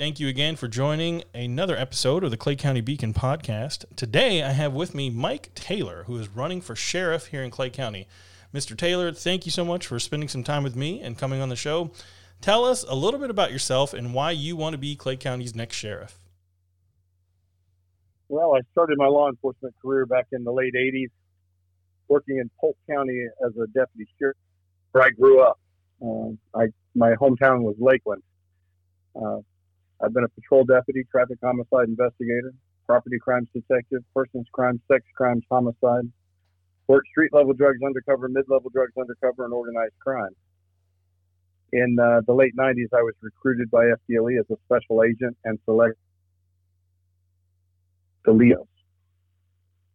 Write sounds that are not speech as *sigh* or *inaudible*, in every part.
Thank you again for joining another episode of the Clay County Beacon podcast. Today I have with me Mike Taylor, who is running for sheriff here in Clay County. Mr. Taylor, thank you so much for spending some time with me and coming on the show. Tell us a little bit about yourself and why you want to be Clay County's next sheriff. Well, I started my law enforcement career back in the late 80s, working in Polk County as a deputy sheriff where I grew up. Uh, I, my hometown was Lakeland. Uh, I've been a patrol deputy, traffic homicide investigator, property crimes detective, persons crimes, sex crimes, homicide, worked street level drugs undercover, mid level drugs undercover, and organized crime. In uh, the late 90s, I was recruited by FDLE as a special agent and selected the Leos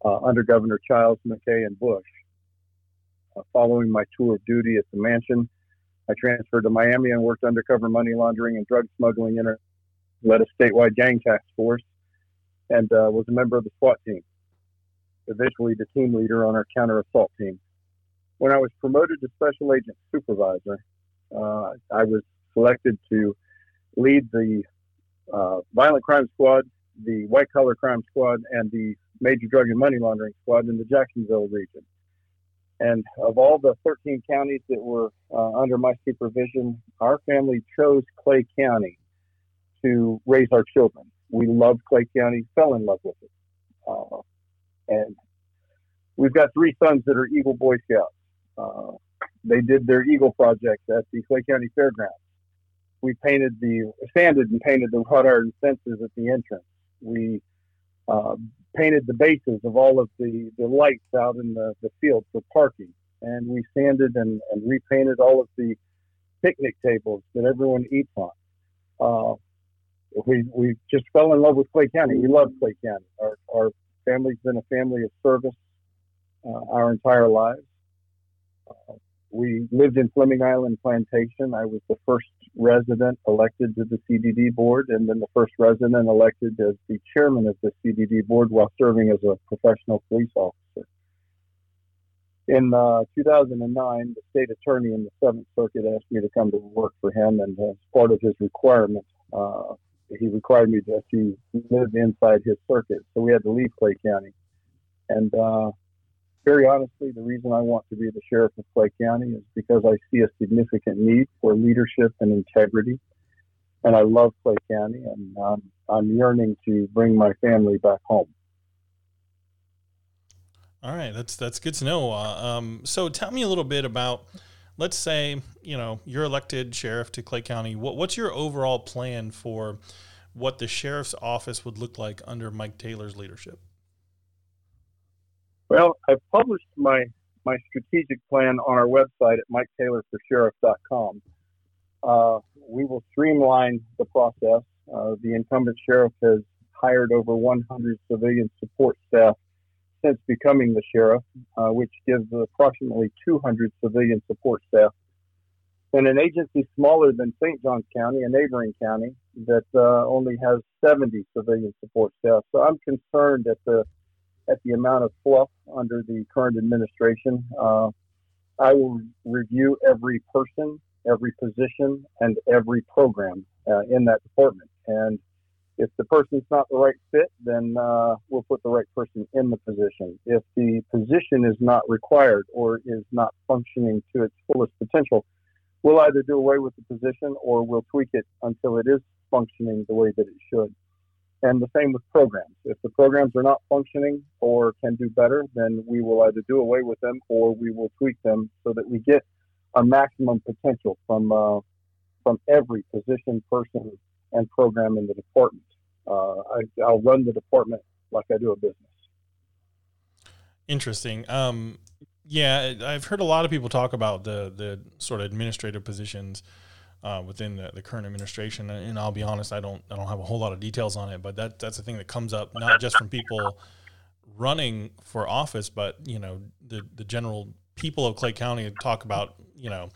uh, under Governor Chiles, MacKay, and Bush. Uh, following my tour of duty at the mansion, I transferred to Miami and worked undercover money laundering and drug smuggling inter- led a statewide gang task force, and uh, was a member of the SWAT team. Eventually, the team leader on our counter assault team. When I was promoted to special agent supervisor, uh, I was selected to lead the uh, violent crime squad, the white collar crime squad, and the major drug and money laundering squad in the Jacksonville region. And of all the 13 counties that were uh, under my supervision, our family chose Clay County to raise our children. We loved Clay County, fell in love with it. Uh, and we've got three sons that are Eagle Boy Scouts. Uh, they did their Eagle project at the Clay County Fairgrounds. We painted the, sanded and painted the wrought iron fences at the entrance. We uh, painted the bases of all of the, the lights out in the, the field for parking. And we sanded and, and repainted all of the picnic tables that everyone eats on. Uh, we we just fell in love with Clay County. We love Clay County. Our our family's been a family of service uh, our entire lives. Uh, we lived in Fleming Island Plantation. I was the first resident elected to the CDD board, and then the first resident elected as the chairman of the CDD board while serving as a professional police officer. In uh, 2009, the state attorney in the Seventh Circuit asked me to come to work for him, and as part of his requirement, uh, he required me to, to live inside his circuit. So we had to leave Clay County. And uh, very honestly, the reason I want to be the sheriff of Clay County is because I see a significant need for leadership and integrity. And I love Clay County, and um, I'm yearning to bring my family back home. All right, that's that's good to know. Uh, um, so tell me a little bit about let's say you know you're elected sheriff to Clay County. What, what's your overall plan for what the sheriff's office would look like under Mike Taylor's leadership? Well, I've published my my strategic plan on our website at miketaylorforsheriff.com. Uh, we will streamline the process. Uh, the incumbent sheriff has hired over 100 civilian support staff since becoming the sheriff, uh, which gives approximately 200 civilian support staff. And an agency smaller than St. Johns County, a neighboring county, that uh, only has 70 civilian support staff. So I'm concerned at the at the amount of fluff under the current administration. Uh, I will review every person, every position, and every program uh, in that department. And if the person's not the right fit, then uh, we'll put the right person in the position. If the position is not required or is not functioning to its fullest potential, we'll either do away with the position or we'll tweak it until it is functioning the way that it should. And the same with programs. If the programs are not functioning or can do better, then we will either do away with them or we will tweak them so that we get a maximum potential from uh, from every position, person, and program in the department. Uh, I, will run the department like I do a business. Interesting. Um, yeah, I've heard a lot of people talk about the the sort of administrative positions uh, within the, the, current administration, and I'll be honest, I don't I don't have a whole lot of details on it, but that that's the thing that comes up not just from people running for office, but you know the the general people of Clay County talk about you know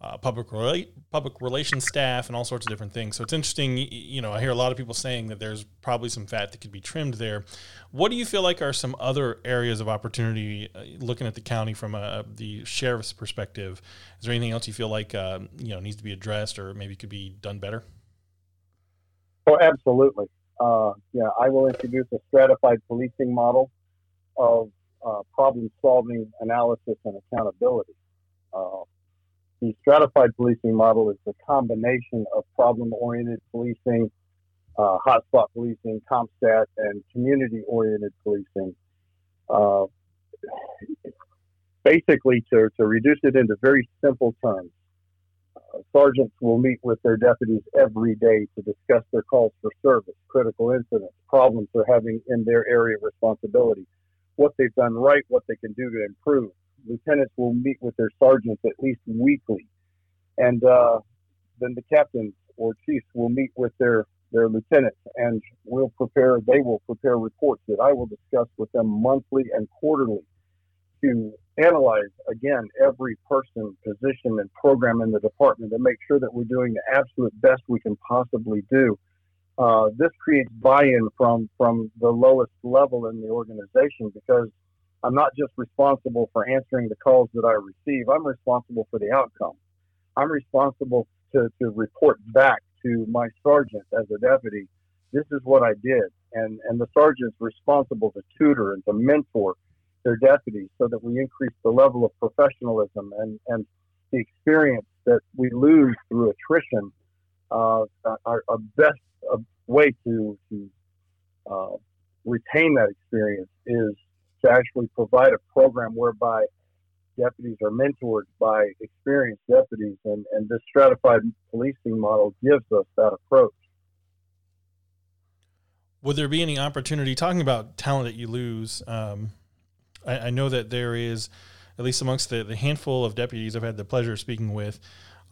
uh, public relate public relations staff and all sorts of different things. So it's interesting. You know, I hear a lot of people saying that there's probably some fat that could be trimmed there. What do you feel like are some other areas of opportunity uh, looking at the county from a, the sheriff's perspective? Is there anything else you feel like uh, you know needs to be addressed or maybe could be done better? Oh, absolutely. Uh, yeah, I will introduce a stratified policing model of uh, problem solving, analysis, and accountability. The stratified policing model is the combination of problem oriented policing, uh, hotspot policing, CompStat, and community oriented policing. Uh, basically, to, to reduce it into very simple terms, uh, sergeants will meet with their deputies every day to discuss their calls for service, critical incidents, problems they're having in their area of responsibility, what they've done right, what they can do to improve. Lieutenants will meet with their sergeants at least weekly, and uh, then the captains or chiefs will meet with their their lieutenants and will prepare. They will prepare reports that I will discuss with them monthly and quarterly to analyze again every person, position, and program in the department to make sure that we're doing the absolute best we can possibly do uh, this creates buy-in from from the lowest level in the organization because I'm not just responsible for answering the calls that I receive. I'm responsible for the outcome. I'm responsible to, to report back to my sergeant as a deputy. This is what I did, and and the sergeant's responsible to tutor and to mentor their deputies so that we increase the level of professionalism and and the experience that we lose through attrition. Uh, our, our best way to to uh, retain that experience is to actually provide a program whereby deputies are mentored by experienced deputies, and, and this stratified policing model gives us that approach. Would there be any opportunity, talking about talent that you lose? Um, I, I, know that there is, at least amongst the, the handful of deputies I've had the pleasure of speaking with,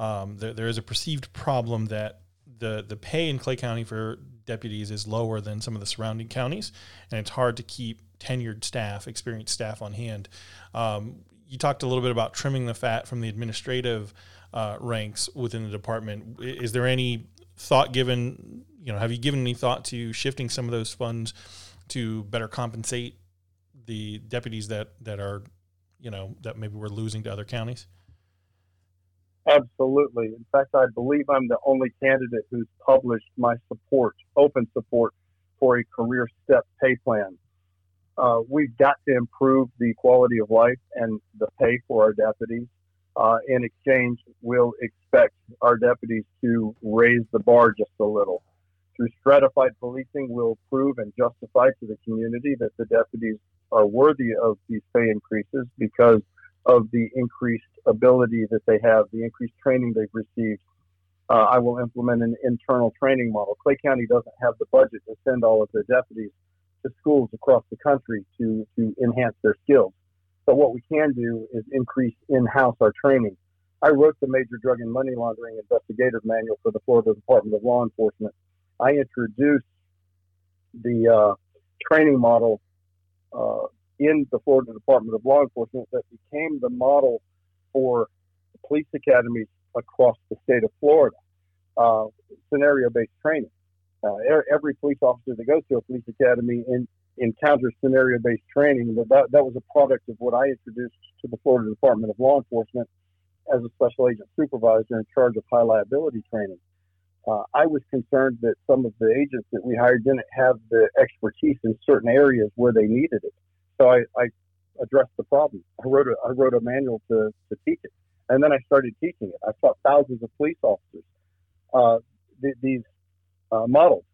um, there, there is a perceived problem that the the pay in Clay County for deputies is lower than some of the surrounding counties, and it's hard to keep tenured staff, experienced staff on hand. Um, you talked a little bit about trimming the fat from the administrative uh, ranks within the department. Is there any thought given? You know, have you given any thought to shifting some of those funds to better compensate the deputies that that are, you know, that maybe we're losing to other counties? Absolutely. In fact, I believe I'm the only candidate who's published my support, open support for a career step pay plan. Uh, we've got to improve the quality of life and the pay for our deputies. Uh, in exchange, we'll expect our deputies to raise the bar just a little. Through stratified policing, we'll prove and justify to the community that the deputies are worthy of these pay increases because of the increased ability that they have, the increased training they've received. Uh, I will implement an internal training model. Clay County doesn't have the budget to send all of their deputies to schools across the country to, to enhance their skills. But what we can do is increase in-house our training. I wrote the Major Drug and Money Laundering Investigative Manual for the Florida Department of Law Enforcement. I introduced the uh, training model uh, in the Florida Department of Law Enforcement that became the model for police academies across the state of Florida. Uh, scenario based training. Uh, every police officer that goes to a police academy in, encounters scenario based training. But that, that was a product of what I introduced to the Florida Department of Law Enforcement as a special agent supervisor in charge of high liability training. Uh, I was concerned that some of the agents that we hired didn't have the expertise in certain areas where they needed it. So I, I addressed the problem. I wrote a, I wrote a manual to, to teach it. And then I started teaching it. I taught thousands of police officers uh, th- these uh, models.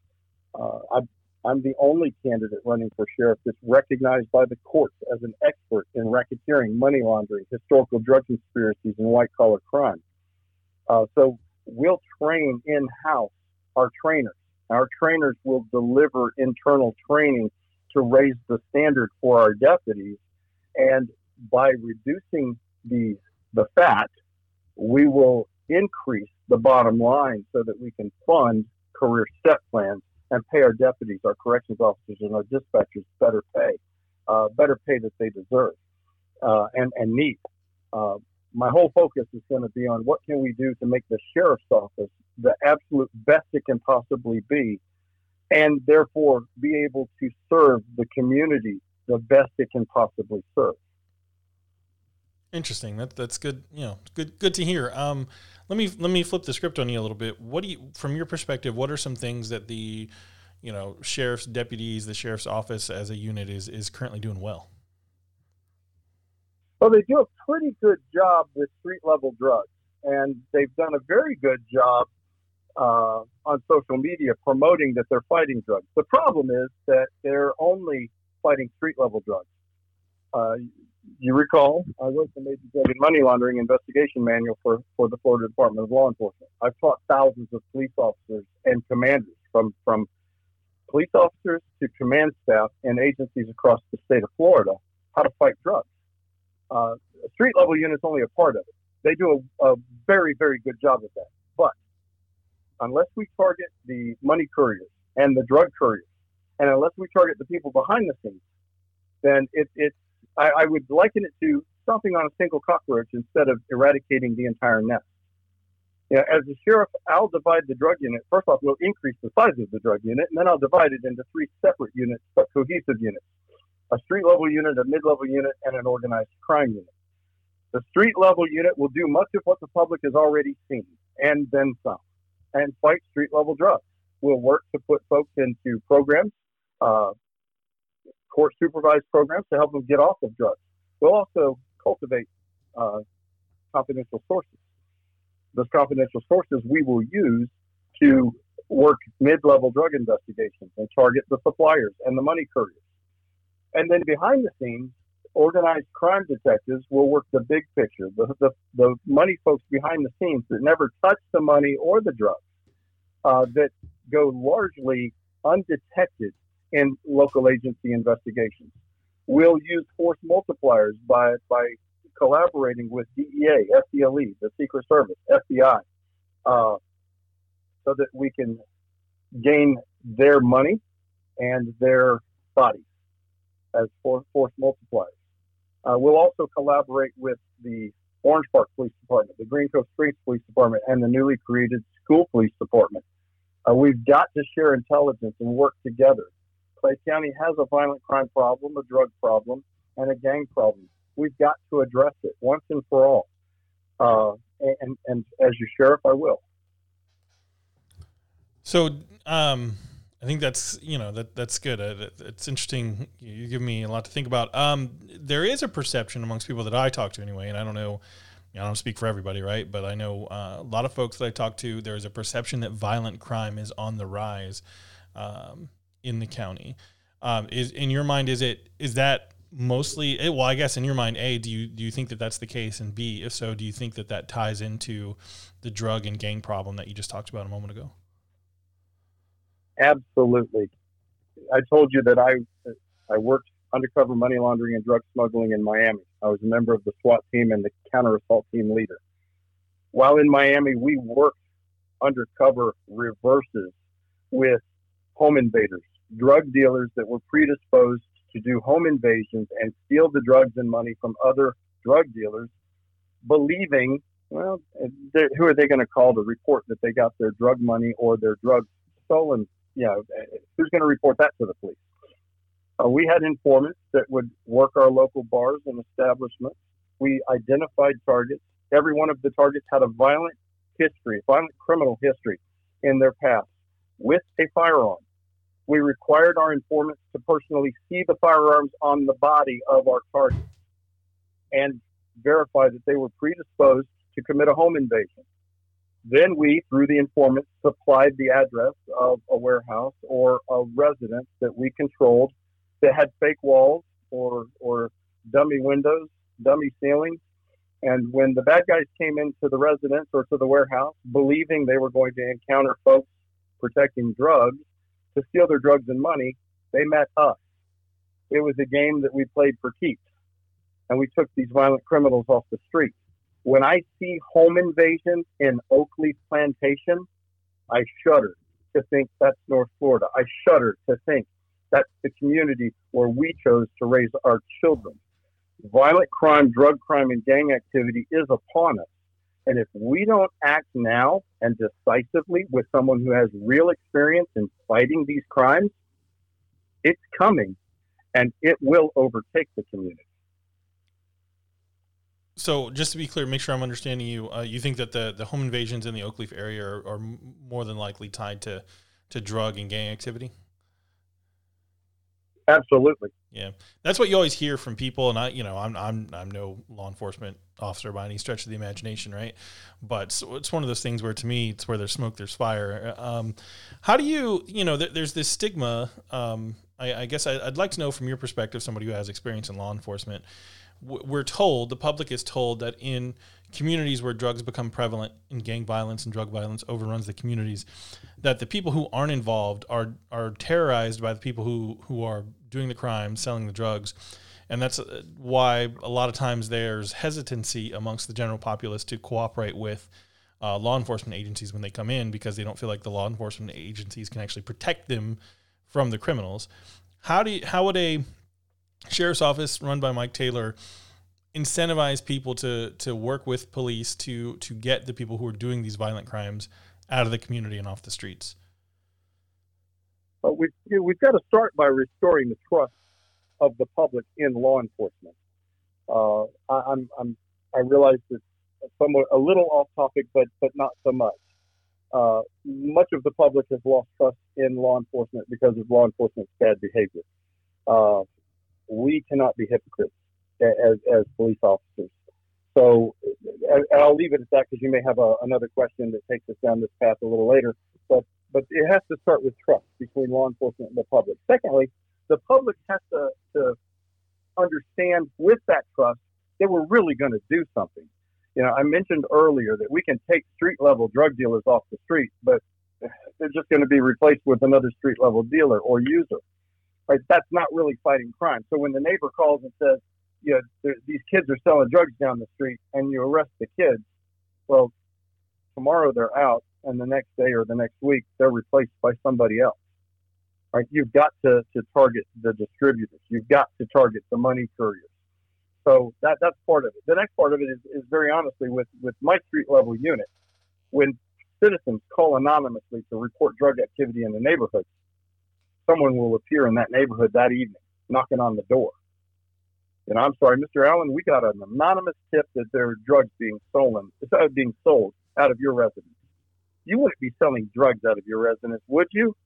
Uh, I'm, I'm the only candidate running for sheriff that's recognized by the courts as an expert in racketeering, money laundering, historical drug conspiracies, and white collar crime. Uh, so we'll train in house our trainers. Our trainers will deliver internal training to raise the standard for our deputies. And by reducing the, the fat, we will increase the bottom line so that we can fund career step plans and pay our deputies, our corrections officers, and our dispatchers better pay, uh, better pay that they deserve uh, and, and need. Uh, my whole focus is going to be on what can we do to make the sheriff's office the absolute best it can possibly be and therefore be able to serve the community the best it can possibly serve. Interesting. That that's good. You know, good good to hear. Um, let me let me flip the script on you a little bit. What do you, from your perspective, what are some things that the, you know, sheriff's deputies, the sheriff's office as a unit is is currently doing well? Well, they do a pretty good job with street level drugs, and they've done a very good job uh, on social media promoting that they're fighting drugs. The problem is that they're only fighting street level drugs. Uh, you recall, I wrote the Major Drug and Money Laundering Investigation Manual for, for the Florida Department of Law Enforcement. I've taught thousands of police officers and commanders from, from police officers to command staff and agencies across the state of Florida how to fight drugs. Uh, street level unit is only a part of it. They do a, a very, very good job of that. But unless we target the money couriers and the drug couriers, and unless we target the people behind the scenes, then it, it's I, I would liken it to stomping on a single cockroach instead of eradicating the entire nest. As a sheriff, I'll divide the drug unit. First off, we'll increase the size of the drug unit, and then I'll divide it into three separate units, but cohesive units a street level unit, a mid level unit, and an organized crime unit. The street level unit will do much of what the public has already seen, and then some, and fight street level drugs. We'll work to put folks into programs, uh, court supervised programs to help them get off of drugs. We'll also cultivate uh, confidential sources. Those confidential sources we will use to work mid level drug investigations and target the suppliers and the money couriers. And then behind the scenes, organized crime detectives will work the big picture, the, the, the money folks behind the scenes that never touch the money or the drugs, uh, that go largely undetected in local agency investigations. We'll use force multipliers by, by collaborating with DEA, FDLE, the Secret Service, FBI, uh, so that we can gain their money and their bodies as force, force multipliers. Uh, we'll also collaborate with the Orange Park Police Department, the Green Cove Springs Police Department, and the newly created School Police Department. Uh, we've got to share intelligence and work together Clay County has a violent crime problem, a drug problem, and a gang problem. We've got to address it once and for all. Uh, and, and as your sheriff, I will. So, um, I think that's you know that that's good. Uh, it's interesting. You give me a lot to think about. Um, there is a perception amongst people that I talk to anyway, and I don't know. I don't speak for everybody, right? But I know uh, a lot of folks that I talk to. There's a perception that violent crime is on the rise. Um, in the county. Um, is in your mind is it is that mostly eh, well i guess in your mind a do you do you think that that's the case? And b if so do you think that that ties into the drug and gang problem that you just talked about a moment ago? Absolutely. I told you that i i worked undercover money laundering and drug smuggling in miami. I was a member of the swat team and the counter assault team leader. While in miami we worked undercover reverses with home invaders drug dealers that were predisposed to do home invasions and steal the drugs and money from other drug dealers, believing, well, who are they going to call to report that they got their drug money or their drugs stolen? You know, who's going to report that to the police? Uh, we had informants that would work our local bars and establishments. We identified targets. Every one of the targets had a violent history, violent criminal history in their past with a firearm we required our informants to personally see the firearms on the body of our targets and verify that they were predisposed to commit a home invasion. Then we, through the informants, supplied the address of a warehouse or a residence that we controlled that had fake walls or, or dummy windows, dummy ceilings. And when the bad guys came into the residence or to the warehouse, believing they were going to encounter folks protecting drugs, to steal their drugs and money, they met us. It was a game that we played for keeps, and we took these violent criminals off the street. When I see home invasion in Oakleaf Plantation, I shudder to think that's North Florida. I shudder to think that's the community where we chose to raise our children. Violent crime, drug crime, and gang activity is upon us. And if we don't act now and decisively with someone who has real experience in fighting these crimes, it's coming and it will overtake the community. So, just to be clear, make sure I'm understanding you. Uh, you think that the, the home invasions in the Oakleaf area are, are more than likely tied to, to drug and gang activity? Absolutely. Yeah, that's what you always hear from people, and I, you know, I'm I'm I'm no law enforcement officer by any stretch of the imagination, right? But it's one of those things where, to me, it's where there's smoke, there's fire. Um, how do you, you know, th- there's this stigma. Um, I, I, guess I, would like to know from your perspective, somebody who has experience in law enforcement. We're told, the public is told that in communities where drugs become prevalent and gang violence and drug violence overruns the communities, that the people who aren't involved are are terrorized by the people who who are doing the crime, selling the drugs. And that's uh, why a lot of times there's hesitancy amongst the general populace to cooperate with uh, law enforcement agencies when they come in because they don't feel like the law enforcement agencies can actually protect them from the criminals. How do you, how would a sheriff's office run by Mike Taylor incentivize people to to work with police to to get the people who are doing these violent crimes out of the community and off the streets? But we've, we've got to start by restoring the trust of the public in law enforcement. Uh, I, I'm, I'm I realize it's somewhat a little off topic, but but not so much. Uh, much of the public has lost trust in law enforcement because of law enforcement's bad behavior. Uh, we cannot be hypocrites as, as police officers. So I'll leave it at that because you may have a, another question that takes us down this path a little later. But but it has to start with trust between law enforcement and the public. Secondly, the public has to, to understand with that trust that we're really going to do something. You know, I mentioned earlier that we can take street level drug dealers off the street, but they're just going to be replaced with another street level dealer or user. Right? That's not really fighting crime. So when the neighbor calls and says, you know, these kids are selling drugs down the street and you arrest the kids, well, tomorrow they're out and the next day or the next week they're replaced by somebody else. Right? You've got to, to target the distributors. You've got to target the money couriers. So that that's part of it. The next part of it is, is very honestly with, with my street level unit, when citizens call anonymously to report drug activity in the neighborhood, someone will appear in that neighborhood that evening, knocking on the door. And I'm sorry, Mr. Allen, we got an anonymous tip that there are drugs being stolen, uh, being sold out of your residence. You wouldn't be selling drugs out of your residence, would you?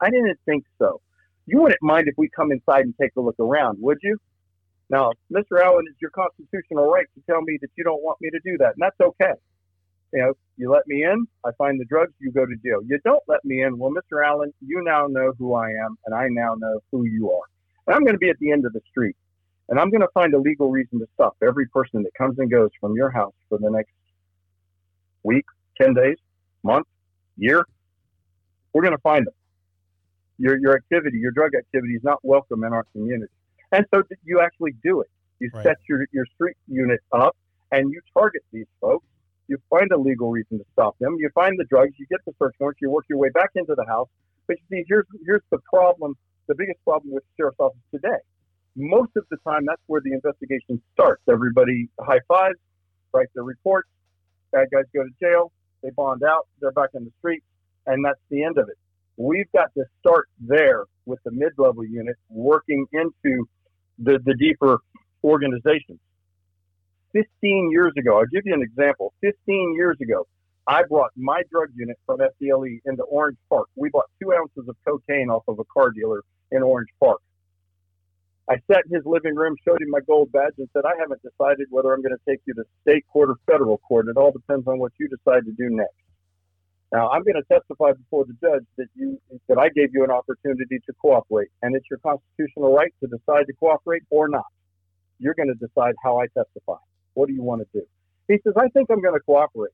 I didn't think so. You wouldn't mind if we come inside and take a look around, would you? Now, Mr. Allen, it's your constitutional right to tell me that you don't want me to do that, and that's okay. You know, you let me in, I find the drugs, you go to jail. You don't let me in, well, Mr. Allen, you now know who I am, and I now know who you are. And I'm going to be at the end of the street, and I'm going to find a legal reason to stop every person that comes and goes from your house for the next week, 10 days, month, year. We're going to find them your your activity, your drug activity is not welcome in our community. And so you actually do it. You right. set your, your street unit up and you target these folks. You find a legal reason to stop them. You find the drugs. You get the search warrant. You work your way back into the house. But you see, here's here's the problem. The biggest problem with sheriff's office today. Most of the time, that's where the investigation starts. Everybody high fives, write their reports. Bad guys go to jail. They bond out. They're back in the streets, and that's the end of it. We've got to start there with the mid-level unit working into the, the deeper organizations. 15 years ago, I'll give you an example. 15 years ago, I brought my drug unit from FDLE into Orange Park. We bought two ounces of cocaine off of a car dealer in Orange Park. I sat in his living room, showed him my gold badge, and said, I haven't decided whether I'm going to take you to state court or federal court. It all depends on what you decide to do next. Now, I'm going to testify before the judge that you that I gave you an opportunity to cooperate, and it's your constitutional right to decide to cooperate or not. You're going to decide how I testify. What do you want to do? He says, I think I'm going to cooperate.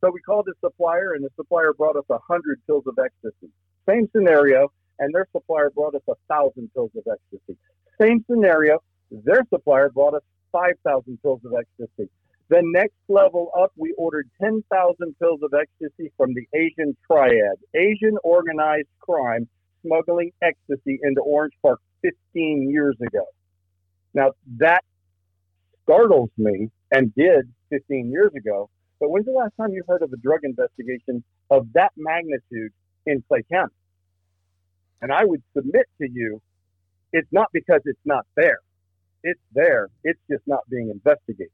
So we called the supplier, and the supplier brought us a hundred pills of ecstasy. Same scenario, and their supplier brought us a thousand pills of ecstasy. Same scenario, their supplier brought us five thousand pills of ecstasy. The next level up, we ordered 10,000 pills of ecstasy from the Asian Triad, Asian organized crime smuggling ecstasy into Orange Park 15 years ago. Now, that startles me and did 15 years ago. But when's the last time you heard of a drug investigation of that magnitude in Clay County? And I would submit to you, it's not because it's not there. It's there. It's just not being investigated.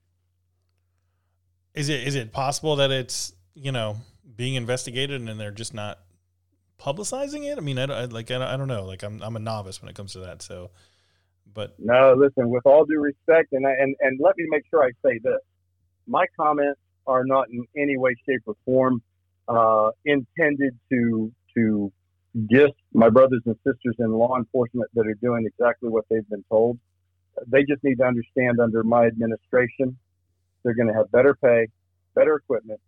is it is it possible that it's you know being investigated and they're just not publicizing it? I mean, I, I like I, I don't know. Like I'm I'm a novice when it comes to that. So, but no, listen. With all due respect, and I, and and let me make sure I say this: my comments are not in any way, shape, or form uh, intended to to diss my brothers and sisters in law enforcement that are doing exactly what they've been told. They just need to understand under my administration, they're going to have better pay, better equipment,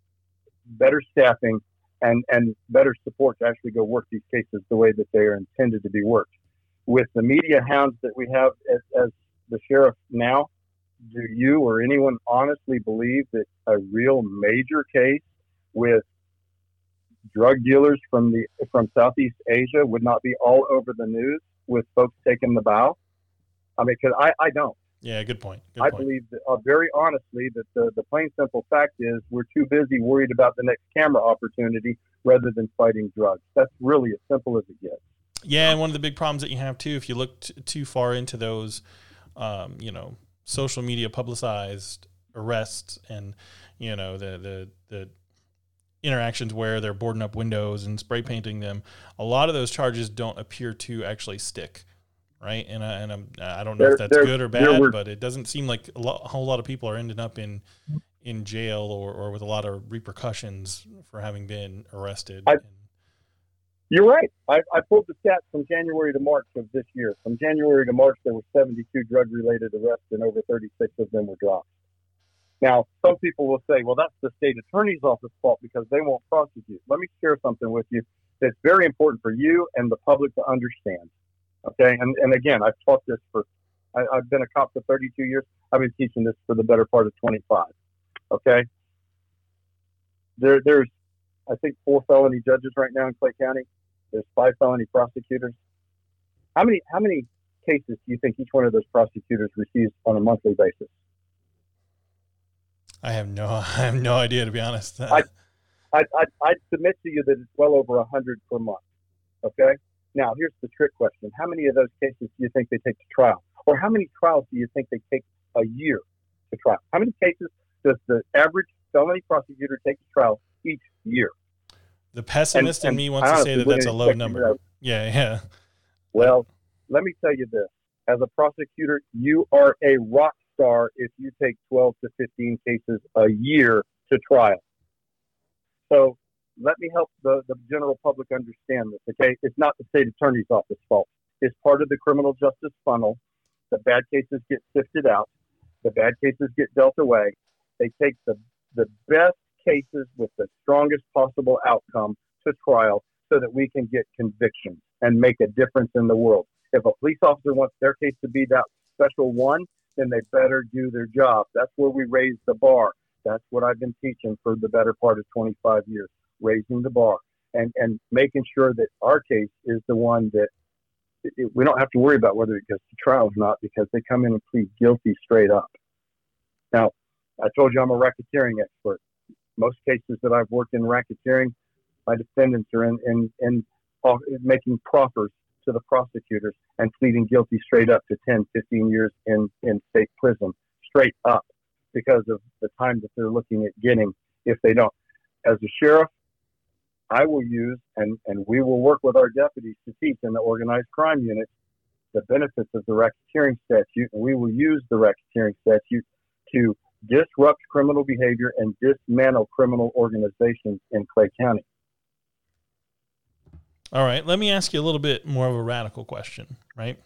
better staffing, and, and better support to actually go work these cases the way that they are intended to be worked. With the media hounds that we have as, as the sheriff now, do you or anyone honestly believe that a real major case with drug dealers from the from Southeast Asia would not be all over the news with folks taking the bow? I mean, because I, I don't. Yeah, good point. Good I point. believe that, uh, very honestly that the, the plain simple fact is we're too busy worried about the next camera opportunity rather than fighting drugs. That's really as simple as it gets. Yeah, and one of the big problems that you have too, if you look t- too far into those, um, you know, social media publicized arrests and you know the the the interactions where they're boarding up windows and spray painting them, a lot of those charges don't appear to actually stick, right? And I, and I'm, I don't know There- if that's there- good or bad, were- but it doesn't seem like a, lot, a whole lot of people are ending up in in jail or, or with a lot of repercussions for having been arrested. I- You're right. I, I pulled the stats from January to March of this year. From January to March, there were 72 drug related arrests and over 36 of them were dropped. Now, some people will say, well, that's the state attorney's office fault because they won't prosecute. Let me share something with you that's very important for you and the public to understand. Okay. And, and again, I've taught this for, I, I've been a cop for 32 years. I've been teaching this for the better part of 25. Okay. There, there's, I think, four felony judges right now in Clay County. There's five felony prosecutors. How many, how many cases do you think each one of those prosecutors receives on a monthly basis? I have no, *laughs* I have no idea to be honest. I- I'd, I'd, I'd submit to you that it's well over a 100 per month. Okay? Now, here's the trick question. How many of those cases do you think they take to trial? Or how many trials do you think they take a year to trial? How many cases does the average felony prosecutor take to trial each year? the pessimist in and me I wants to say that that's a low number. Yeah, yeah. Well, let me tell you this. As a prosecutor, you are a rock star if you take 12 to 15 cases a year to trial. So let me help the, the general public understand this, okay? It's not the state attorney's office fault. It's part of the criminal justice funnel. The bad cases get sifted out. The bad cases get dealt away. They take the, the best cases with the strongest possible outcome to trial so that we can get convictions and make a difference in the world. If a police officer wants their case to be that special one, then they better do their job. That's where we raise the bar. That's what I've been teaching for the better part of 25 years, raising the bar and, and making sure that our case is the one that it, we don't have to worry about whether it goes to trial or not because they come in and plead guilty straight up. Now, I told you I'm a racketeering expert. Most cases that I've worked in racketeering, my defendants are in, in, in, off- making proffers to the prosecutors and pleading guilty straight up to 10, 15 years in, in state prison, straight up, because of the time that they're looking at getting if they don't. As a sheriff, I will use and, and we will work with our deputies to teach in the organized crime unit the benefits of the racketeering statute, and we will use the racketeering statute to disrupt criminal behavior and dismantle criminal organizations in Clay County. All right, let me ask you a little bit more of a radical question, right?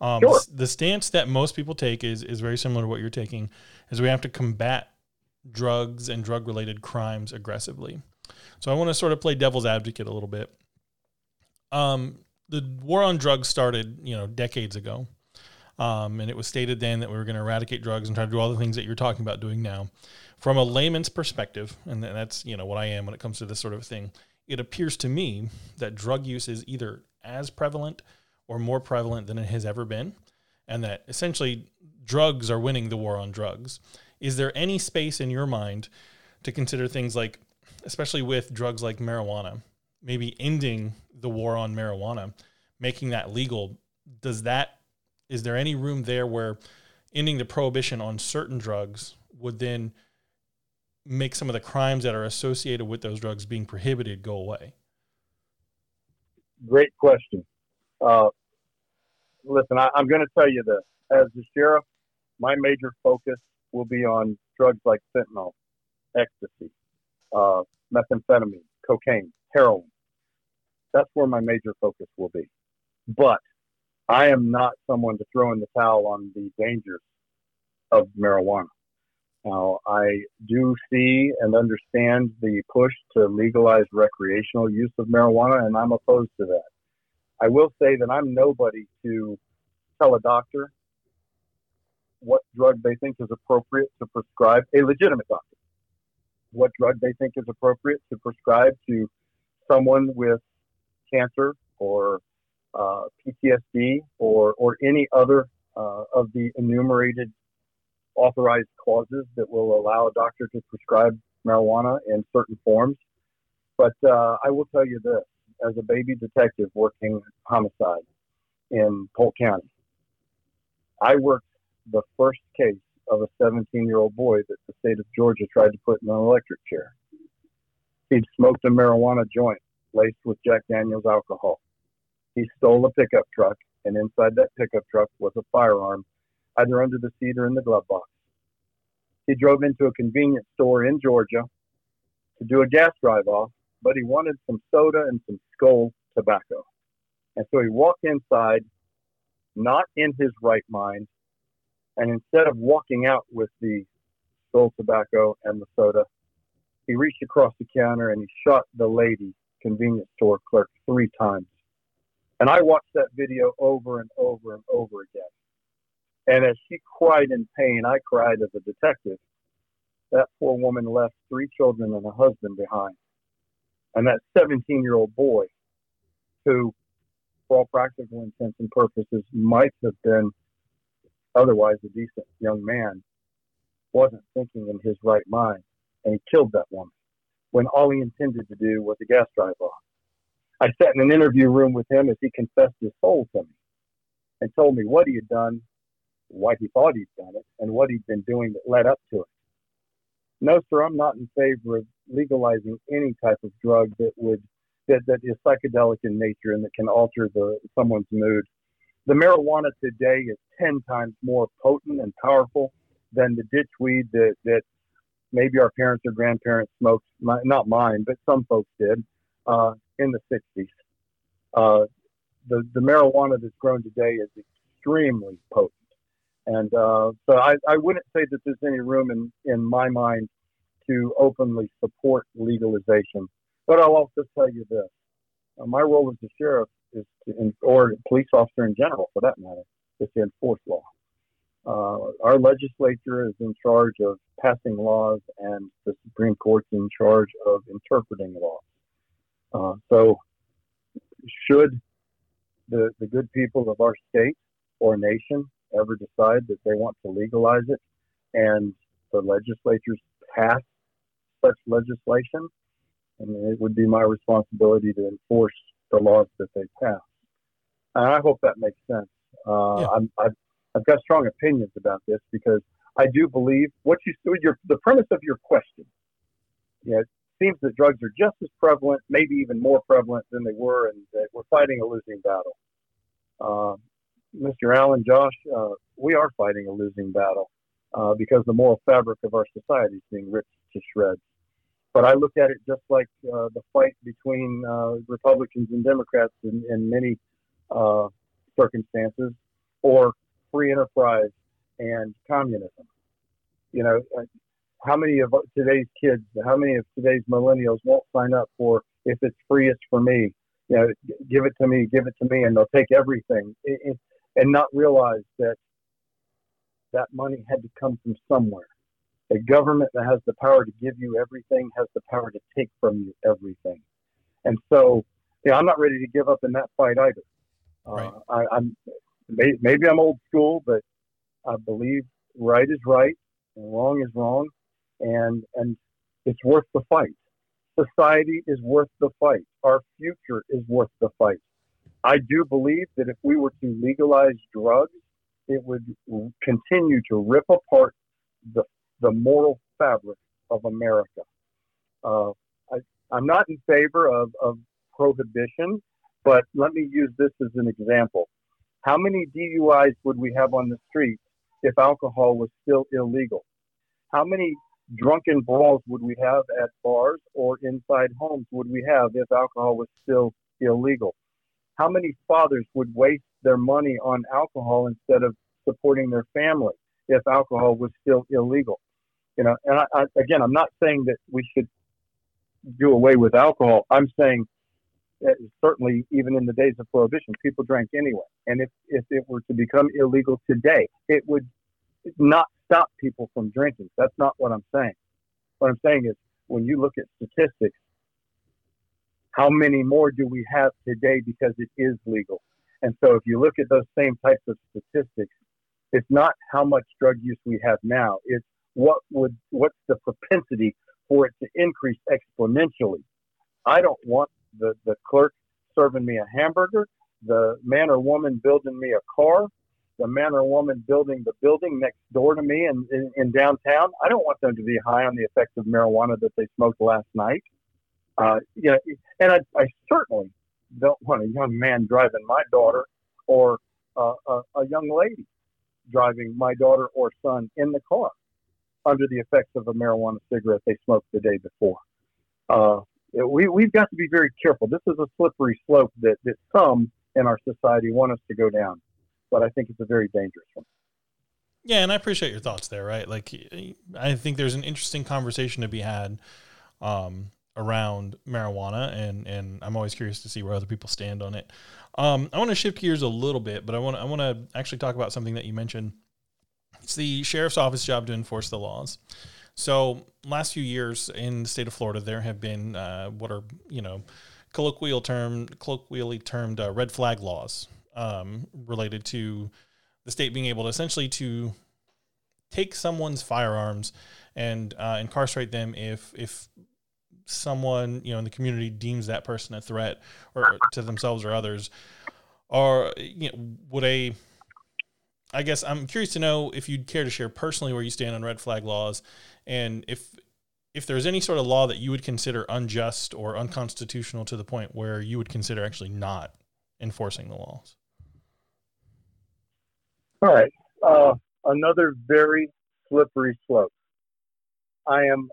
Um, Sure. The stance that most people take is is very similar to what you're taking, is we have to combat drugs and drug related crimes aggressively. So I want to sort of play devil's advocate a little bit. Um, the war on drugs started, you know, decades ago, um, and it was stated then that we were going to eradicate drugs and try to do all the things that you're talking about doing now. From a layman's perspective, and that's you know what I am when it comes to this sort of thing, it appears to me that drug use is either as prevalent or more prevalent than it has ever been, and that essentially drugs are winning the war on drugs. Is there any space in your mind to consider things like, especially with drugs like marijuana, maybe ending the war on marijuana, making that legal? Does that, is there any room there where ending the prohibition on certain drugs would then make some of the crimes that are associated with those drugs being prohibited go away? Great question. Uh, listen, I, am going to tell you this. As the sheriff, my major focus will be on drugs like fentanyl, ecstasy, uh, methamphetamine, cocaine, heroin. That's where my major focus will be. But I am not someone to throw in the towel on the dangers of marijuana. Now, I do see and understand the push to legalize recreational use of marijuana, and I'm opposed to that. I will say that I'm nobody to tell a doctor what drug they think is appropriate to prescribe, a legitimate doctor, what drug they think is appropriate to prescribe to someone with cancer or uh, PTSD or, or any other uh, of the enumerated authorized clauses that will allow a doctor to prescribe marijuana in certain forms. But uh, I will tell you this as a baby detective working homicide in Polk County, I worked the first case of a 17 year old boy that the state of Georgia tried to put in an electric chair. He'd smoked a marijuana joint laced with Jack Daniels alcohol. He stole a pickup truck, and inside that pickup truck was a firearm, either under the seat or in the glove box. He drove into a convenience store in Georgia to do a gas drive off, but he wanted some soda and some Skoal tobacco. And so he walked inside, not in his right mind, and instead of walking out with the Skoal tobacco and the soda, he reached across the counter and he shot the lady convenience store clerk three times. And I watched that video over and over and over again. And as she cried in pain, I cried as a detective. That poor woman left three children and a husband behind. And that 17 year old boy, who, for all practical intents and purposes, might have been otherwise a decent young man, wasn't thinking in his right mind. And he killed that woman when all he intended to do was a gas drive off. I sat in an interview room with him as he confessed his soul to me and told me what he had done, why he thought he'd done it, and what he'd been doing that led up to it. No, sir, I'm not in favor of legalizing any type of drug that would that, that is psychedelic in nature and that can alter the someone's mood. The marijuana today is ten times more potent and powerful than the ditchweed that, that maybe our parents or grandparents smoked. My, not mine, but some folks did uh, in the 60s. Uh, the, the marijuana that's grown today is extremely potent. And uh, so I, I wouldn't say that there's any room in, in my mind to openly support legalization. But I'll also tell you this. Uh, my role as a sheriff is to, or police officer in general, for that matter, is to enforce law. Uh, our legislature is in charge of passing laws, and the Supreme Court's in charge of interpreting laws. Uh, so, should the, the good people of our state or nation ever decide that they want to legalize it and the legislatures pass such legislation, mean, it would be my responsibility to enforce the laws that they pass. And I hope that makes sense. Uh, yeah. I'm, I've, I've got strong opinions about this because I do believe what you your the premise of your question. You know, it seems that drugs are just as prevalent, maybe even more prevalent than they were, and that we're fighting a losing battle. Uh, Mr. Allen, Josh, uh, we are fighting a losing battle uh, because the moral fabric of our society is being ripped to shreds. But I look at it just like uh, the fight between uh, Republicans and Democrats in, in many uh, circumstances, or free enterprise and communism. You know, uh, how many of today's kids, how many of today's millennials won't sign up for if it's free, it's for me. You know, give it to me, give it to me, and they'll take everything, it, it, and not realize that that money had to come from somewhere. A government that has the power to give you everything has the power to take from you everything. And so, you know, I'm not ready to give up in that fight either. Right. Uh, I, I'm maybe I'm old school, but I believe right is right and wrong is wrong, and and it's worth the fight. Society is worth the fight. Our future is worth the fight. I do believe that if we were to legalize drugs, it would continue to rip apart the the moral fabric of America. Uh, I, am not in favor of, of prohibition, but let me use this as an example. How many DUIs would we have on the streets if alcohol was still illegal? How many drunken brawls would we have at bars or inside homes would we have if alcohol was still illegal? How many fathers would waste their money on alcohol instead of supporting their family if alcohol was still illegal? You know, and I, I, again, I'm not saying that we should do away with alcohol. I'm saying that certainly even in the days of prohibition, people drank anyway. And if, if it were to become illegal today, it would not stop people from drinking. That's not what I'm saying. What I'm saying is when you look at statistics, how many more do we have today because it is legal? And so if you look at those same types of statistics, it's not how much drug use we have now. It's what would what's the propensity for it to increase exponentially. I don't want the, the clerk serving me a hamburger, the man or woman building me a car, the man or woman building the building next door to me in, in, in downtown. I don't want them to be high on the effects of marijuana that they smoked last night. Uh, you know, and I, I certainly don't want a young man driving my daughter or uh, a, a young lady driving my daughter or son in the car under the effects of a marijuana cigarette they smoked the day before. Uh, we, we've got to be very careful. This is a slippery slope that, that some in our society want us to go down, but I think it's a very dangerous one. Yeah, and I appreciate your thoughts there, right? Like, I think there's an interesting conversation to be had um, around marijuana, and and I'm always curious to see where other people stand on it. Um, I want to shift gears a little bit, but I want I want to actually talk about something that you mentioned. It's the sheriff's office job to enforce the laws. So, last few years in the state of Florida, there have been uh, what are you know colloquial term colloquially termed uh, red flag laws um, related to the state being able to essentially to take someone's firearms and uh, incarcerate them if if someone you know in the community deems that person a threat or to themselves or others or you know would a I guess I'm curious to know if you'd care to share personally where you stand on red flag laws and if if there's any sort of law that you would consider unjust or unconstitutional to the point where you would consider actually not enforcing the laws. All right. Uh, another very slippery slope. I am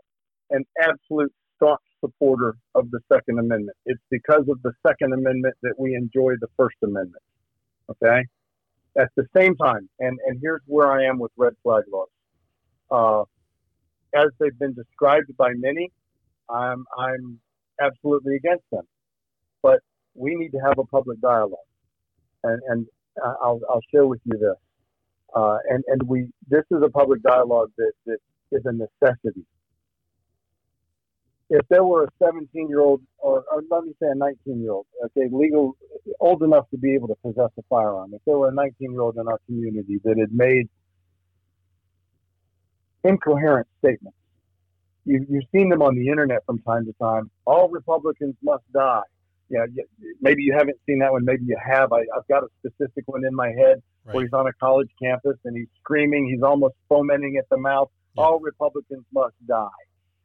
an absolute supporter of the Second Amendment. It's because of the Second Amendment that we enjoy the First Amendment. Okay? At the same time, and, and here's where I am with red flag laws. Uh, as they've been described by many, I'm, I'm absolutely against them. But we need to have a public dialogue. And, and I'll, I'll share with you this. Uh, and, and we, this is a public dialogue that, that is a necessity. If there were a 17 year old, or, or let me say a 19 year old, okay, legal, old enough to be able to possess a firearm, if there were a 19 year old in our community that had made incoherent statements. You, you've seen them on the internet from time to time. All Republicans must die. Yeah, maybe you haven't seen that one. Maybe you have. I, have got a specific one in my head right. where he's on a college campus and he's screaming. He's almost fomenting at the mouth. Yeah. All Republicans must die.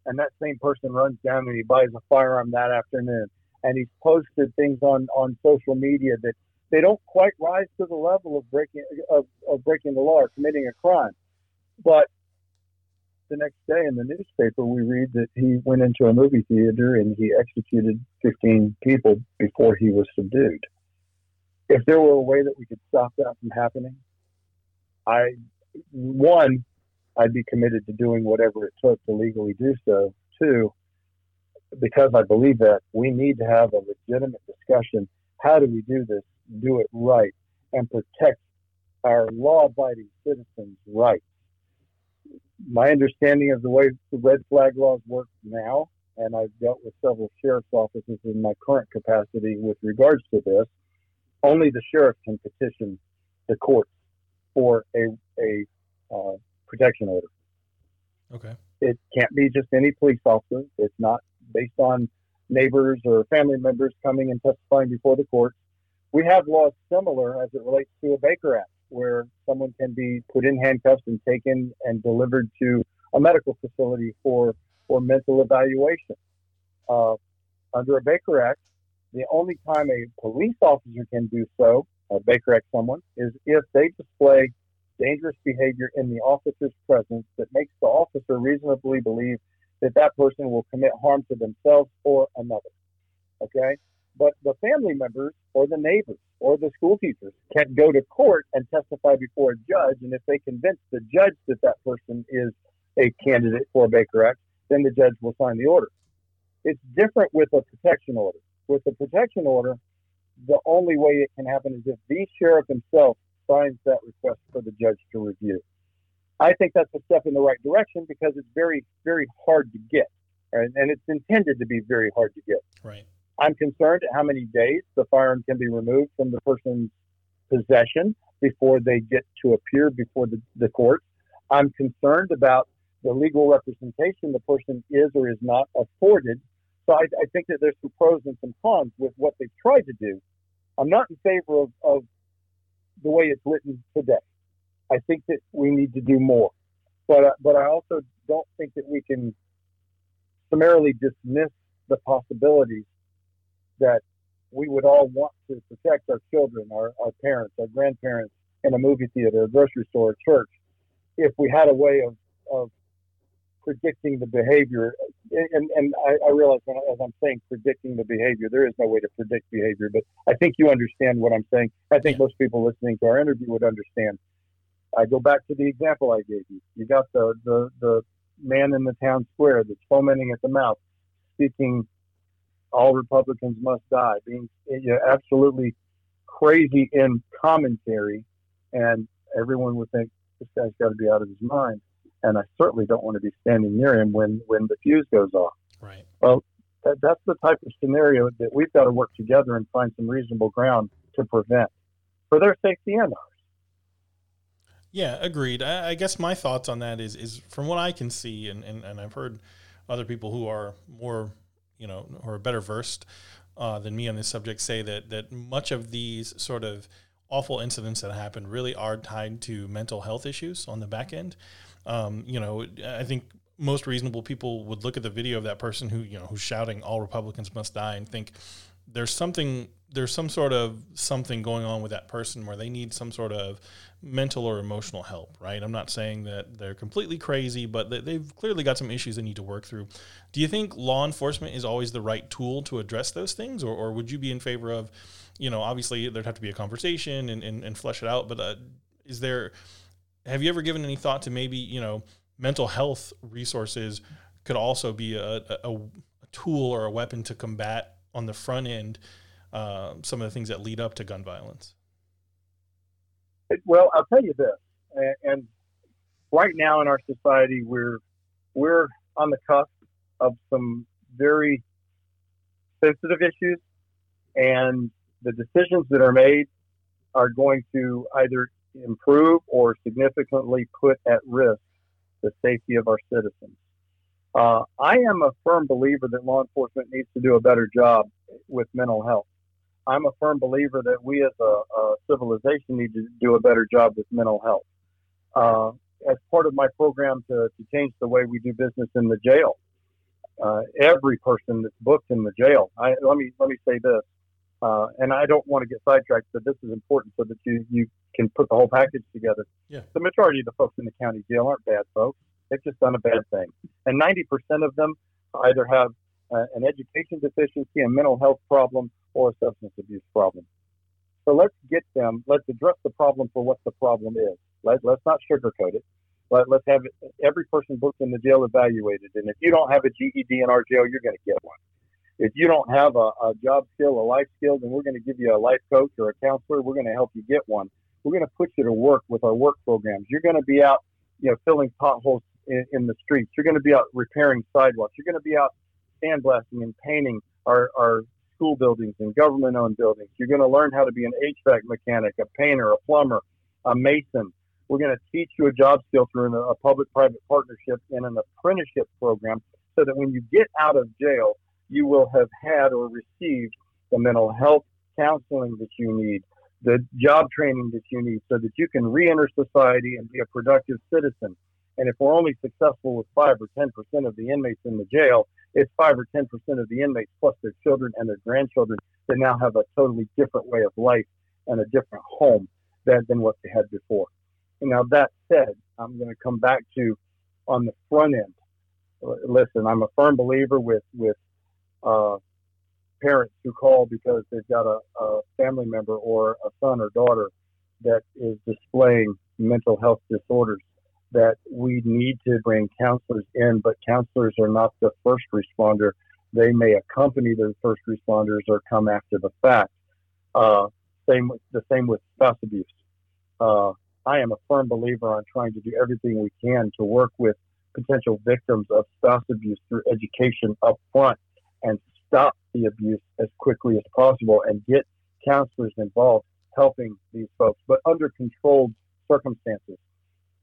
And that same person runs down and he buys a firearm that afternoon. And he's posted things on, on social media that they don't quite rise to the level of breaking of, of breaking the law or committing a crime. But the next day in the newspaper, we read that he went into a movie theater and he executed 15 people before he was subdued. If there were a way that we could stop that from happening, I, one, I'd be committed to doing whatever it took to legally do so. Two, because I believe that we need to have a legitimate discussion. How do we do this? Do it right and protect our law abiding citizens' rights my understanding of the way the red flag laws work now, and I've dealt with several sheriff's offices in my current capacity with regards to this, only the sheriff can petition the courts for a, a uh, protection order. Okay. It can't be just any police officer. It's not based on neighbors or family members coming and testifying before the court. We have laws similar as it relates to a Baker Act where someone can be put in handcuffs and taken and delivered to a medical facility for for mental evaluation. Uh, under a Baker Act, the only time a police officer can do so, a Baker Act someone, is if they display dangerous behavior in the officer's presence that makes the officer reasonably believe that that person will commit harm to themselves or another. Okay? But the family members or the neighbors or the school teachers can go to court and testify before a judge. And if they convince the judge that that person is a candidate for a Baker Act, then the judge will sign the order. It's different with a protection order. With a protection order, the only way it can happen is if the sheriff himself signs that request for the judge to review. I think that's a step in the right direction because it's very, very hard to get, right? and it's intended to be very hard to get. Right. I'm concerned how many days the firearm can be removed from the person's possession before they get to appear before the, the court. I'm concerned about the legal representation the person is or is not afforded. So I, I think that there's some pros and some cons with what they've tried to do. I'm not in favor of, of the way it's written today. I think that we need to do more, but uh, but I also don't think that we can summarily dismiss the possibilities that we would all want to protect our children, our, our parents, our grandparents in a movie theater, a grocery store, a church, if we had a way of, of predicting the behavior. And, and I, I realize when, as I'm saying predicting the behavior, there is no way to predict behavior, but I think you understand what I'm saying. I think yeah. most people listening to our interview would understand. I go back to the example I gave you. You got the, the, the man in the town square that's fomenting at the mouth, speaking all Republicans must die, being you know, absolutely crazy in commentary, and everyone would think this guy's got to be out of his mind. And I certainly don't want to be standing near him when when the fuse goes off. Right. Well, that, that's the type of scenario that we've got to work together and find some reasonable ground to prevent for their safety and ours. Yeah, agreed. I, I, guess my thoughts on that is is from what I can see, and, and, and I've heard other people who are more you know, who are better versed uh, than me on this subject say that that much of these sort of awful incidents that happen really are tied to mental health issues on the back end. Um, you know, I think most reasonable people would look at the video of that person who you know who's shouting "All Republicans must die" and think there's something there's some sort of something going on with that person where they need some sort of mental or emotional help, right? I'm not saying that they're completely crazy, but they've clearly got some issues they need to work through. Do you think law enforcement is always the right tool to address those things, or, or would you be in favor of, you know, obviously there'd have to be a conversation and, and, and flesh it out, but uh, is there, have you ever given any thought to maybe, you know, mental health resources could also be a, a, a tool or a weapon to combat on the front end uh, some of the things that lead up to gun violence? Well, I'll tell you this, and, and right now in our society, we're we're on the cusp of some very sensitive issues, and the decisions that are made are going to either improve or significantly put at risk the safety of our citizens. Uh, I am a firm believer that law enforcement needs to do a better job with mental health. I'm a firm believer that we as a, a civilization need to do a better job with mental health. Uh, as part of my program to, to change the way we do business in the jail, uh, every person that's booked in the jail, I, let me let me say this, uh, and I don't want to get sidetracked, but this is important so that you, you can put the whole package together. Yeah. The majority of the folks in the county jail aren't bad folks. They've just done a bad thing. And 90% of them either have uh, an education deficiency, a mental health problem, or a substance abuse problem. So let's get them, let's address the problem for what the problem is. Let, let's not sugarcoat it. Let, let's have every person booked in the jail evaluated. And if you don't have a GED in our jail, you're going to get one. If you don't have a, a job skill, a life skill, then we're going to give you a life coach or a counselor. We're going to help you get one. We're going to put you to work with our work programs. You're going to be out, you know, filling potholes in, in the streets. You're going to be out repairing sidewalks. You're going to be out sandblasting and painting our, our school buildings and government owned buildings. You're going to learn how to be an HVAC mechanic, a painter, a plumber, a mason. We're going to teach you a job skill through a public private partnership and an apprenticeship program so that when you get out of jail, you will have had or received the mental health counseling that you need, the job training that you need so that you can reenter society and be a productive citizen. And if we're only successful with five or 10% of the inmates in the jail, it's five or 10% of the inmates plus their children and their grandchildren that now have a totally different way of life and a different home than, than what they had before. And now that said, I'm going to come back to on the front end. Listen, I'm a firm believer with with uh, parents who call because they've got a, a family member or a son or daughter that is displaying mental health disorders that we need to bring counselors in, but counselors are not the first responder. They may accompany the first responders or come after the fact. Uh, same the same with spouse abuse. Uh, I am a firm believer on trying to do everything we can to work with potential victims of spouse abuse through education up front and stop the abuse as quickly as possible and get counselors involved helping these folks, but under controlled circumstances.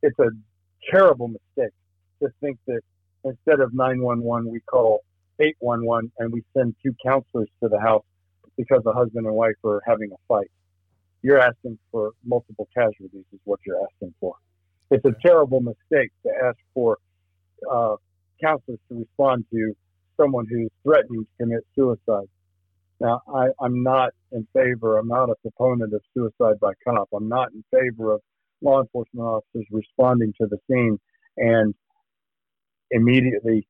It's a terrible mistake to think that instead of 911, we call 811 and we send two counselors to the house because a husband and wife are having a fight. You're asking for multiple casualties, is what you're asking for. It's a terrible mistake to ask for uh, counselors to respond to someone who's threatening to commit suicide. Now, I, I'm not in favor, I'm not a proponent of suicide by cop. I'm not in favor of law enforcement officers responding to the scene and immediately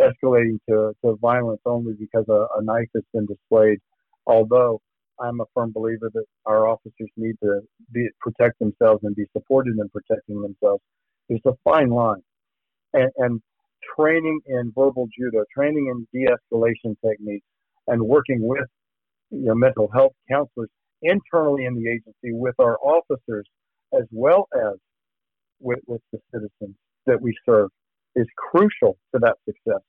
escalating to, to violence only because a, a knife has been displayed. Although I'm a firm believer that our officers need to be, protect themselves and be supported in protecting themselves. There's a fine line. And, and training in verbal judo, training in de-escalation techniques, and working with you know, mental health counselors internally in the agency with our officers as well as with, with the citizens that we serve is crucial to that success.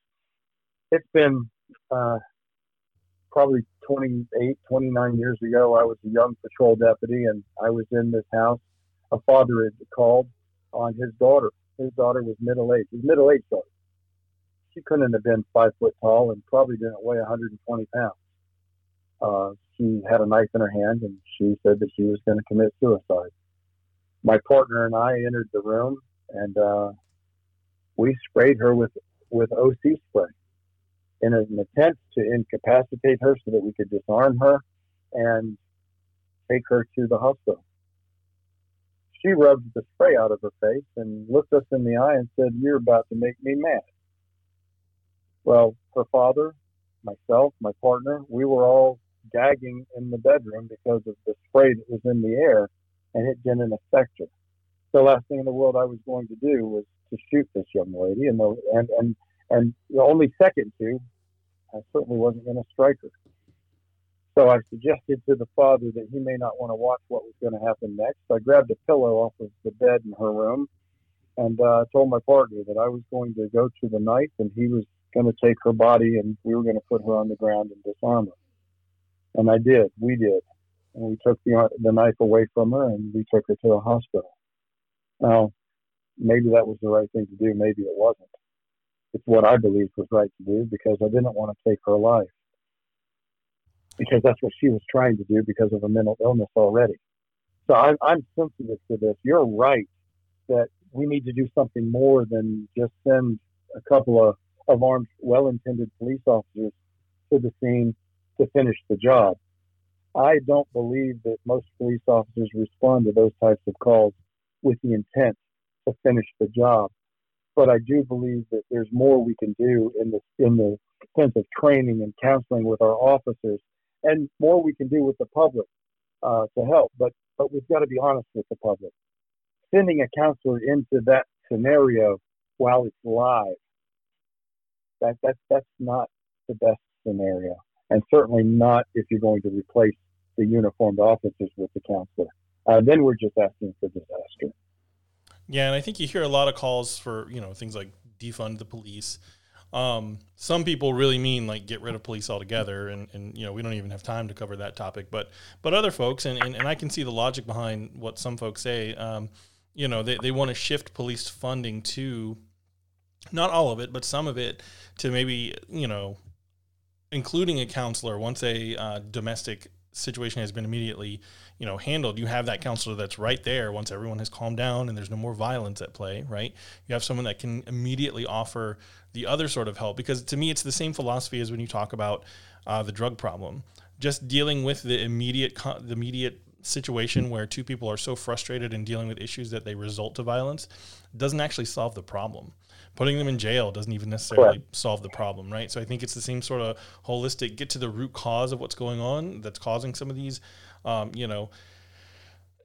It's been uh, probably 28, 29 years ago. I was a young patrol deputy and I was in this house. A father had called on his daughter. His daughter was middle aged, his middle aged daughter. She couldn't have been five foot tall and probably didn't weigh 120 pounds. Uh, she had a knife in her hand and she said that she was going to commit suicide my partner and I entered the room and uh, we sprayed her with with OC spray in an attempt to incapacitate her so that we could disarm her and take her to the hospital. She rubbed the spray out of her face and looked us in the eye and said, You're about to make me mad. Well, her father, myself, my partner, we were all gagging in the bedroom because of the spray that was in the air and it didn't affect her. The last thing in the world I was going to do was to shoot this young lady, and the, and and and the only second to, I certainly wasn't going to strike her. So I suggested to the father that he may not want to watch what was going to happen next. I grabbed a pillow off of the bed in her room and uh, told my partner that I was going to go to the knife and he was going to take her body and we were going to put her on the ground and disarm her. And I did. We did and we took the the knife away from her and we took her to the hospital. Now, maybe that was the right thing to do. Maybe it wasn't. It's what I believed was right to do because I didn't want to take her life. Because that's what she was trying to do because of a mental illness already. So I'm, I'm sensitive to this. You're right that we need to do something more than just send a couple of, of armed, well intended police officers to the scene to finish the job. I don't believe that most police officers respond to those types of calls with the intent to finish the job. But I do believe that there's more we can do in the in the sense of training and counseling with our officers, and more we can do with the public uh, to help. But but we've got to be honest with the public. Sending a counselor into that scenario while it's live, that that that's not the best scenario, and certainly not if you're going to replace the uniformed officers with the counselor. Uh, then we're just asking for disaster. Yeah, and I think you hear a lot of calls for you know things like defund the police. Um, some people really mean like get rid of police altogether, and, and you know we don't even have time to cover that topic. But but other folks, and, and, and I can see the logic behind what some folks say. Um, you know they, they want to shift police funding to not all of it, but some of it to maybe you know including a counselor once a uh, domestic situation has been immediately, you know, handled, you have that counselor that's right there once everyone has calmed down and there's no more violence at play, right? You have someone that can immediately offer the other sort of help because to me it's the same philosophy as when you talk about uh, the drug problem. Just dealing with the immediate the immediate situation where two people are so frustrated and dealing with issues that they result to violence doesn't actually solve the problem putting them in jail doesn't even necessarily Correct. solve the problem, right? So I think it's the same sort of holistic get to the root cause of what's going on that's causing some of these, um, you know,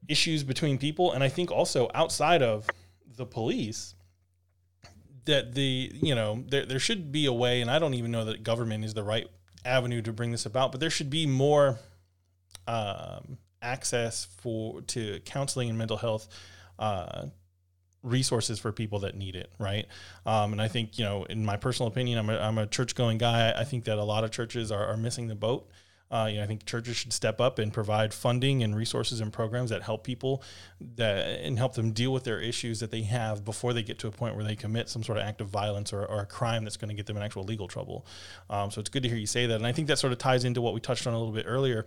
issues between people. And I think also outside of the police, that the you know there there should be a way, and I don't even know that government is the right avenue to bring this about, but there should be more um, access for to counseling and mental health uh, resources for people that need it, right? Um, and I think, you know, in my personal opinion, I'm a, I'm a church going guy. I think that a lot of churches are, are missing the boat. Uh, you know, I think churches should step up and provide funding and resources and programs that help people that and help them deal with their issues that they have before they get to a point where they commit some sort of act of violence or, or a crime that's going to get them in actual legal trouble. Um, so it's good to hear you say that, and I think that sort of ties into what we touched on a little bit earlier.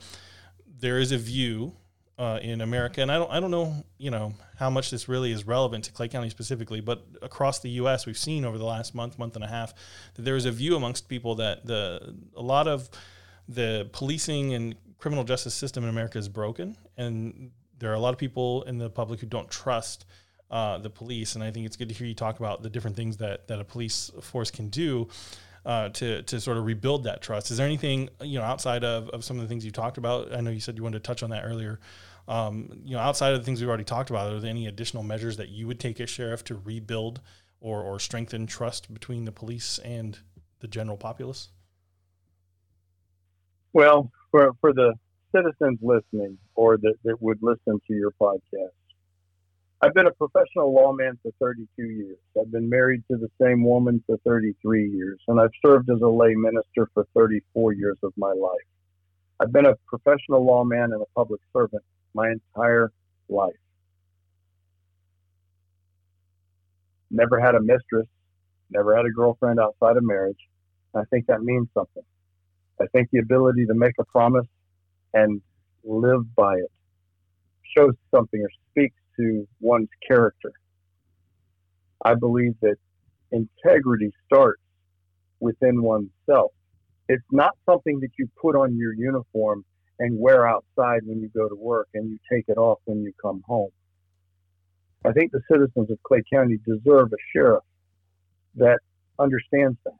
There is a view uh, in America, and I don't I don't know you know how much this really is relevant to Clay County specifically, but across the U.S. we've seen over the last month month and a half that there is a view amongst people that the a lot of the policing and criminal justice system in America is broken, and there are a lot of people in the public who don't trust uh, the police, and I think it's good to hear you talk about the different things that that a police force can do uh, to to sort of rebuild that trust. Is there anything you know outside of, of some of the things you talked about? I know you said you wanted to touch on that earlier. Um, you know, outside of the things we've already talked about, are there any additional measures that you would take as sheriff to rebuild or or strengthen trust between the police and the general populace? Well, for for the citizens listening or that, that would listen to your podcast, I've been a professional lawman for 32 years. I've been married to the same woman for 33 years, and I've served as a lay minister for 34 years of my life. I've been a professional lawman and a public servant my entire life. Never had a mistress, never had a girlfriend outside of marriage. I think that means something. I think the ability to make a promise and live by it shows something or speaks to one's character. I believe that integrity starts within oneself. It's not something that you put on your uniform and wear outside when you go to work and you take it off when you come home. I think the citizens of Clay County deserve a sheriff that understands that.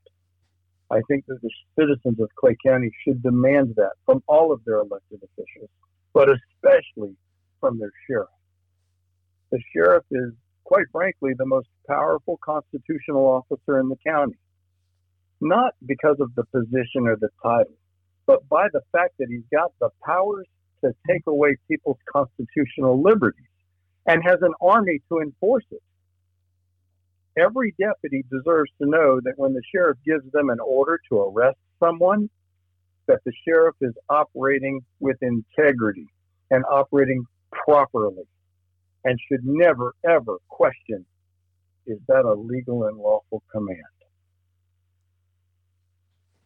I think that the citizens of Clay County should demand that from all of their elected officials, but especially from their sheriff. The sheriff is, quite frankly, the most powerful constitutional officer in the county. Not because of the position or the title, but by the fact that he's got the powers to take away people's constitutional liberties and has an army to enforce it. Every deputy deserves to know that when the sheriff gives them an order to arrest someone, that the sheriff is operating with integrity and operating properly and should never, ever question is that a legal and lawful command?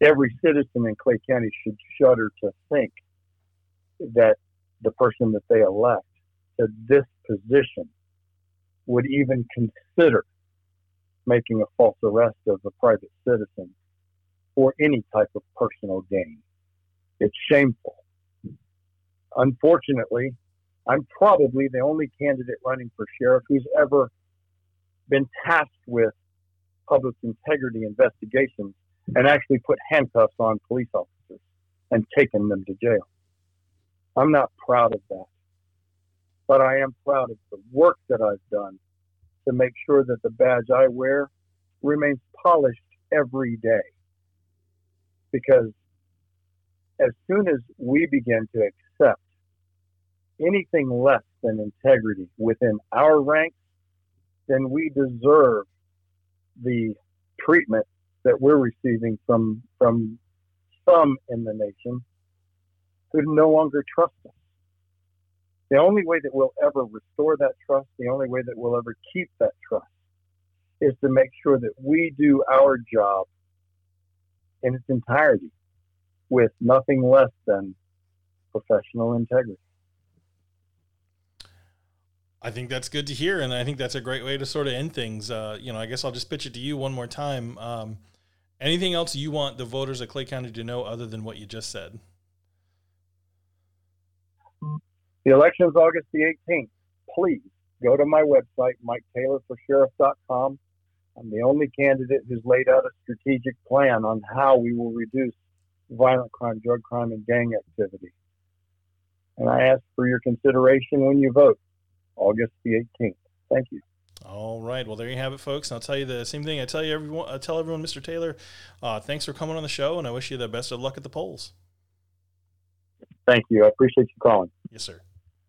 Every citizen in Clay County should shudder to think that the person that they elect to this position would even consider making a false arrest of a private citizen for any type of personal gain. It's shameful. Unfortunately, I'm probably the only candidate running for sheriff who's ever been tasked with public integrity investigations and actually put handcuffs on police officers and taken them to jail. I'm not proud of that, but I am proud of the work that I've done to make sure that the badge I wear remains polished every day. Because as soon as we begin to anything less than integrity within our ranks, then we deserve the treatment that we're receiving from from some in the nation who no longer trust us. The only way that we'll ever restore that trust, the only way that we'll ever keep that trust, is to make sure that we do our job in its entirety with nothing less than professional integrity. I think that's good to hear, and I think that's a great way to sort of end things. Uh, you know, I guess I'll just pitch it to you one more time. Um, anything else you want the voters of Clay County to know other than what you just said? The election is August the 18th. Please go to my website, miketaylorforsheriff.com. I'm the only candidate who's laid out a strategic plan on how we will reduce violent crime, drug crime, and gang activity. And I ask for your consideration when you vote. August the 18th. Thank you. All right. Well, there you have it, folks. And I'll tell you the same thing. I tell you everyone. I tell everyone, Mr. Taylor, uh, thanks for coming on the show, and I wish you the best of luck at the polls. Thank you. I appreciate you calling. Yes, sir.